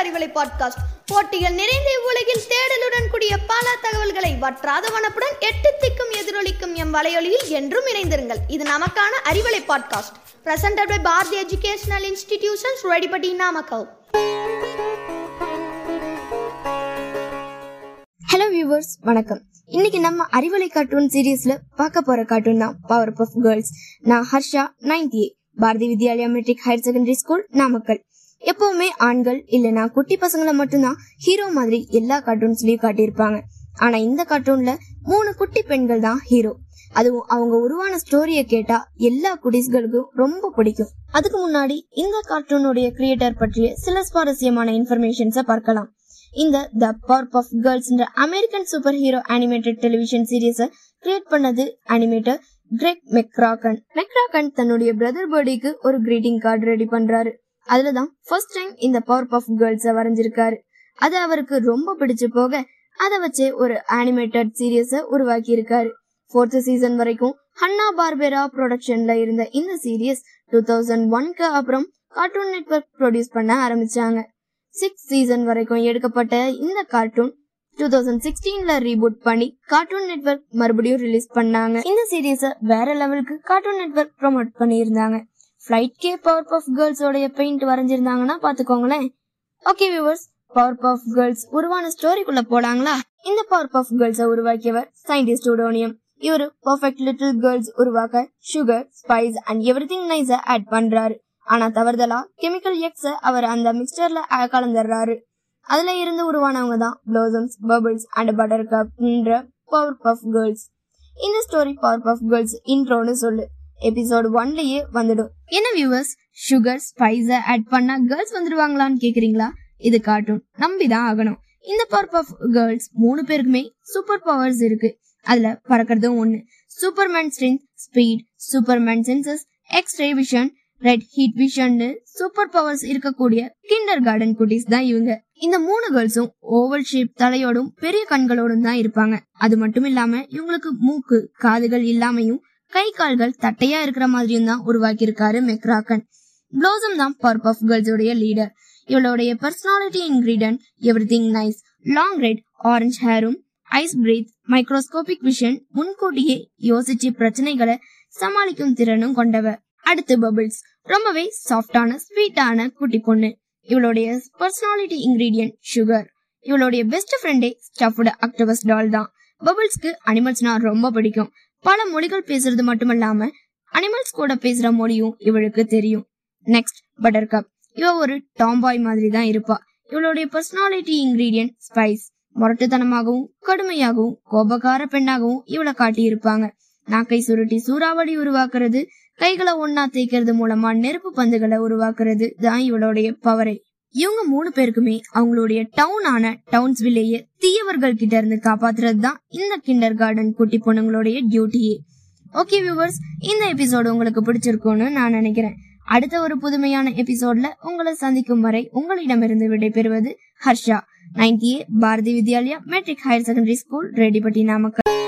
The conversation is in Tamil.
அறிவலை பாட்காஸ்ட் போட்டிகள் நிறைந்த இவ்வுலகில் தேடலுடன் கூடிய பல தகவல்களை வற்றாத வனப்புடன் எட்டு திக்கும் எதிரொலிக்கும் எம் வலையொலியில் என்றும் இணைந்திருங்கள். இது நமக்கான Arivalai podcast presented by Bharathi educational institutions Reddipatti Namakkal hello viewers வணக்கம். இன்னைக்கு நம்ம அறிவலை கார்ட்டூன் சீரீஸ்ல பார்க்க போற கார்ட்டூன் தான் பவர் பஃப் கேர்ள்ஸ் நான் Harsha ninth A Bharathi Vidyalaya matric higher secondary school Namakkal. எப்பவுமே ஆண்கள் இல்லனா குட்டி பசங்களை மட்டும்தான் ஹீரோ மாதிரி எல்லா கார்ட்டூன்ஸ்லயும் காட்டியிருப்பாங்க. ஆனா இந்த கார்ட்டூன்ல மூணு குட்டி பெண்கள் தான் ஹீரோ அதுவும் அவங்க உருவான ஸ்டோரிய கேட்டா எல்லா குடிஸ்களுக்கும் ரொம்ப பிடிக்கும். அதுக்கு முன்னாடி இந்த கார்ட்டூனுடைய கிரியேட்டர் பற்றிய சில சுவாரஸ்யமான இன்ஃபர்மேஷன்ஸை பார்க்கலாம். இந்த the power of கேர்ள்ஸ்ன்ற American super hero animated television சீரியஸை create பண்ணது அனிமேட்டர் கிரெக் மெக்ராகன் மெக்ராகன் தன்னுடைய பிரதர் பர்டிக்கு ஒரு கிரீட்டிங் கார்டு ரெடி பண்றாரு. அதுலதான் ஃபர்ஸ்ட் டைம் இந்த பவர் ஆஃப் கேர்ள்ஸ வரைஞ்சிருக்காரு. அது அவருக்கு ரொம்ப பிடிச்சு போக அதை வச்சு ஒரு அனிமேட்டட் சீரியஸ உருவாக்கி இருக்காரு ஃபோர்த் சீசன் வரைக்கும் ஹன்னா பார்பேரா ப்ரொடக்ஷன்ல இருந்த இந்த சீரியஸ் டூ தௌசண்ட் ஒன்க்கு அப்புறம் கார்ட்டூன் நெட்வொர்க் ப்ரொடியூஸ் பண்ண ஆரம்பிச்சாங்க. சிக்ஸ் சீசன் வரைக்கும் எடுக்கப்பட்ட இந்த கார்ட்டூன் டூ தௌசண்ட் சிக்ஸ்டீன்ல ரீபூட் பண்ணி கார்ட்டூன் நெட்வொர்க் மறுபடியும் ரிலீஸ் பண்ணாங்க. இந்த சீரியஸ வேற லெவலுக்கு கார்ட்டூன் நெட்வொர்க் ப்ரொமோட் பண்ணியிருந்தாங்க. ஃபிளைட் கே பவர் பஃப் கேர்ள்ஸோடைய பெயிண்ட் வரைஞ்சிருந்தாங்கன்னா பாத்துக்கோங்களேன் okay viewers power puff Girls உருவான ஸ்டோரிக்குள்ள போலாங்களா? இந்த பவர் பஃப் கேர்ள்ஸை உருவாக்கியவர் சயின்டிஸ்ட் உடோனியம் இவரு பர்ஃபெக்ட் லிட்டில் கேர்ள்ஸ் உருவாக்க sugar spice and everything நைஸ ஆட் பண்றாரு. ஆனா தவறுதலா கெமிக்கல் எக்ஸ அவர் அந்த மிக்சர்ல கலந்துடுறாரு. அதுல இருந்து உருவானவங்க தான் ப்ளோசம்ஸ் பபிள்ஸ் அண்ட் பட்டர் கப்ன்ற பவர் பஃப் கேர்ள்ஸ் இந்த ஸ்டோரி பவர் பஃப் கேர்ள்ஸ் இன்ட்ரோன்னு சொல்லு. எபிசோட் ஒன்லயே வந்துடும். என்ன வியூவர்ஸ் சுகர் ஸ்பைஸ ஆட் பண்ணா கேர்ள்ஸ் வந்துடுவாங்களான்னு கேக்குறீங்களா? இது கார்ட்டூன் நம்பிதான் ஆகணும். இந்த பவர் ஆஃப் கேர்ள்ஸ் மூணு பேருக்குமே சூப்பர் பவர்ஸ் இருக்கு. அதுல பறக்கிறதும் ஒண்ணு. Superman strength speed Superman senses x ray vision red heat vision super powers இருக்கக்கூடிய கிண்டர் கார்டன் குட்டீஸ் தான் இவங்க. இந்த மூணு கேர்ள்ஸும் ஓவல் ஷேப் தலையோடும் பெரிய கண்களோடும் தான் இருப்பாங்க. அது மட்டும் இல்லாம இவங்களுக்கு மூக்கு காதுகள் இல்லாமையும் கை கால்கள் தட்டையா இருக்கிற மாதிரியும் தான் உருவாக்கி இருக்காரு மெக்ராக்கன். ப்ளோசம் தான் பர்ப் ஆஃப் கேர்ள்ஸோடைய லீடர் இவளுடைய personality ingredient everything nice long red orange ஹேரும் ice breath microscopic vision முன்கூட்டியே யோசிச்சு பிரச்சனைகளை சமாளிக்கும் திறனும் கொண்டவ. அடுத்து பபிள்ஸ் ரொம்பவே சாஃப்டான ஸ்வீட்டான குட்டி பொண்ணு. இவளுடைய பர்சனாலிட்டி இன்கிரீடியன்ட் சுகர் இவளுடைய பெஸ்ட் ஃப்ரெண்டே ஸ்டஃப்டு அக்டோபஸ் டால் தான். பபிள்ஸ்க்கு அனிமல்ஸ்னா ரொம்ப பிடிக்கும். பல மொழிகள் பேசுறது மட்டுமல்லாம அனிமல்ஸ் கூட பேசுற மொழியும் இவளுக்கு தெரியும். நெக்ஸ்ட் பட்டர் கப் இவ ஒரு டாம்பாய் மாதிரி தான் இருப்பா. இவளுடைய பர்சனாலிட்டி இன்கிரீடியன்ட் ஸ்பைஸ் முரட்டுத்தனமாகவும் கடுமையாகவும் கோபக்கார பெண்ணாகவும் இவளை காட்டி இருப்பாங்க நாக்கை சுருட்டி சூறாவளி உருவாக்குறது கைகளை ஒன்னா தேய்க்கிறது மூலமா நெருப்பு பந்துகளை உருவாக்குறது தான் இவளுடைய பவரே இவங்க மூணு பேருக்குமே அவங்களுடைய டவுன் ஆன டவுன்ஸ் தீயவர்கள் கிட்ட இருந்து காப்பாத்துறது தான் இந்த கிண்டர் கார்டன் குட்டி பொண்ணுங்களுடைய டியூட்டியே ஓகே வியூவர்ஸ் இந்த எபிசோடு உங்களுக்கு பிடிச்சிருக்கும்னு நான் நினைக்கிறேன். அடுத்த ஒரு புதுமையான எபிசோட்ல உங்களை சந்திக்கும் வரை உங்களிடமிருந்து விடைபெறுவது Harsha. Ninety A Bharathi Vidyalaya matric higher secondary school Reddipatti Namakkal.